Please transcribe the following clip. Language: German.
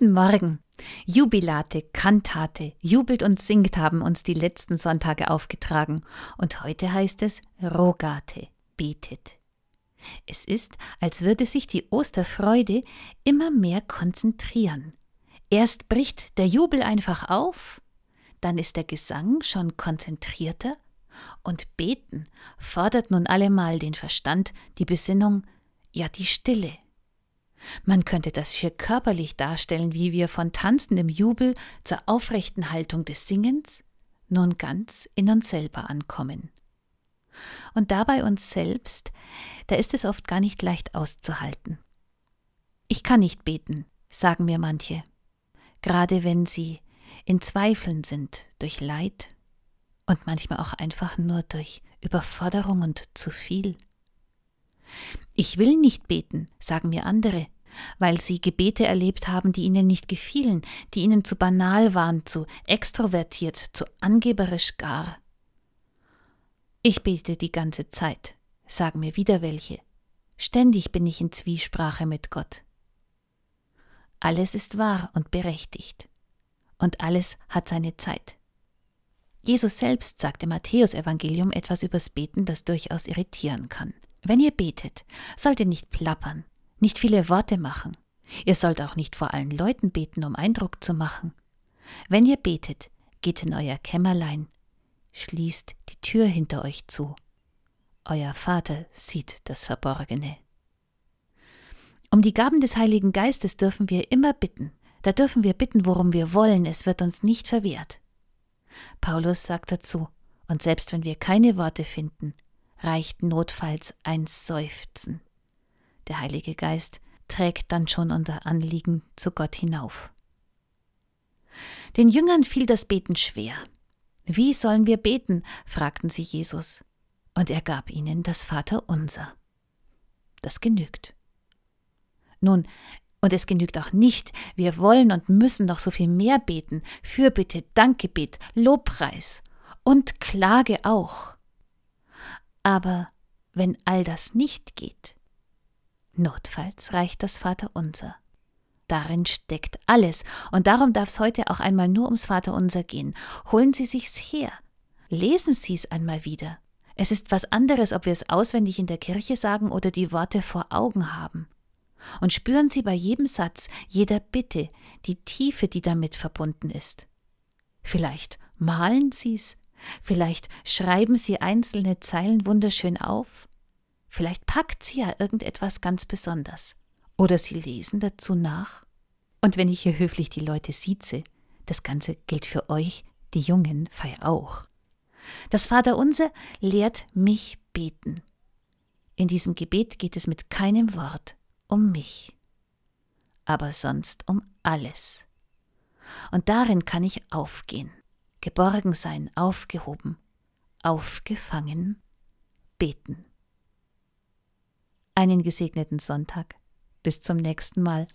Guten Morgen. Jubilate, Kantate, jubelt und singt haben uns die letzten Sonntage aufgetragen. Und heute heißt es Rogate, betet. Es ist, als würde sich die Osterfreude immer mehr konzentrieren. Erst bricht der Jubel einfach auf, dann ist der Gesang schon konzentrierter und Beten fordert nun allemal den Verstand, die Besinnung, ja die Stille. Man könnte das hier körperlich darstellen, wie wir von tanzendem Jubel zur aufrechten Haltung des Singens nun ganz in uns selber ankommen. Und dabei uns selbst, da ist es oft gar nicht leicht auszuhalten. Ich kann nicht beten, sagen mir manche, gerade wenn sie in Zweifeln sind durch Leid und manchmal auch einfach nur durch Überforderung und zu viel. Ich will nicht beten, sagen mir andere, weil sie Gebete erlebt haben, die ihnen nicht gefielen, die ihnen zu banal waren, zu extrovertiert, zu angeberisch gar. Ich bete die ganze Zeit, sagen mir wieder welche. Ständig bin ich in Zwiesprache mit Gott. Alles ist wahr und berechtigt. Und alles hat seine Zeit. Jesus selbst sagt im Matthäusevangelium etwas übers Beten, das durchaus irritieren kann. Wenn ihr betet, sollt ihr nicht plappern, nicht viele Worte machen. Ihr sollt auch nicht vor allen Leuten beten, um Eindruck zu machen. Wenn ihr betet, geht in euer Kämmerlein, schließt die Tür hinter euch zu. Euer Vater sieht das Verborgene. Um die Gaben des Heiligen Geistes dürfen wir immer bitten. Da dürfen wir bitten, worum wir wollen, es wird uns nicht verwehrt. Paulus sagt dazu, und selbst wenn wir keine Worte finden, reicht notfalls ein Seufzen. Der Heilige Geist trägt dann schon unser Anliegen zu Gott hinauf. Den Jüngern fiel das Beten schwer. Wie sollen wir beten? fragten sie Jesus. Und er gab ihnen das Vaterunser. Das genügt. Nun, und es genügt auch nicht, wir wollen und müssen noch so viel mehr beten, Fürbitte, Dankgebet, Lobpreis und Klage auch. Aber wenn all das nicht geht, Notfalls reicht das Vaterunser. Darin steckt alles, und darum darf es heute auch einmal nur ums Vaterunser gehen. Holen Sie sich's her. Lesen Sie es einmal wieder. Es ist was anderes, ob wir es auswendig in der Kirche sagen oder die Worte vor Augen haben. Und spüren Sie bei jedem Satz, jeder Bitte, die Tiefe, die damit verbunden ist. Vielleicht malen Sie's, vielleicht schreiben Sie einzelne Zeilen wunderschön auf, Vielleicht packt sie ja irgendetwas ganz besonders. Oder sie lesen dazu nach. Und wenn ich hier höflich die Leute sieze, das Ganze gilt für euch, die Jungen, fei auch. Das Vaterunser lehrt mich beten. In diesem Gebet geht es mit keinem Wort um mich, aber sonst um alles. Und darin kann ich aufgehen, geborgen sein, aufgehoben, aufgefangen, beten einen gesegneten Sonntag. Bis zum nächsten Mal.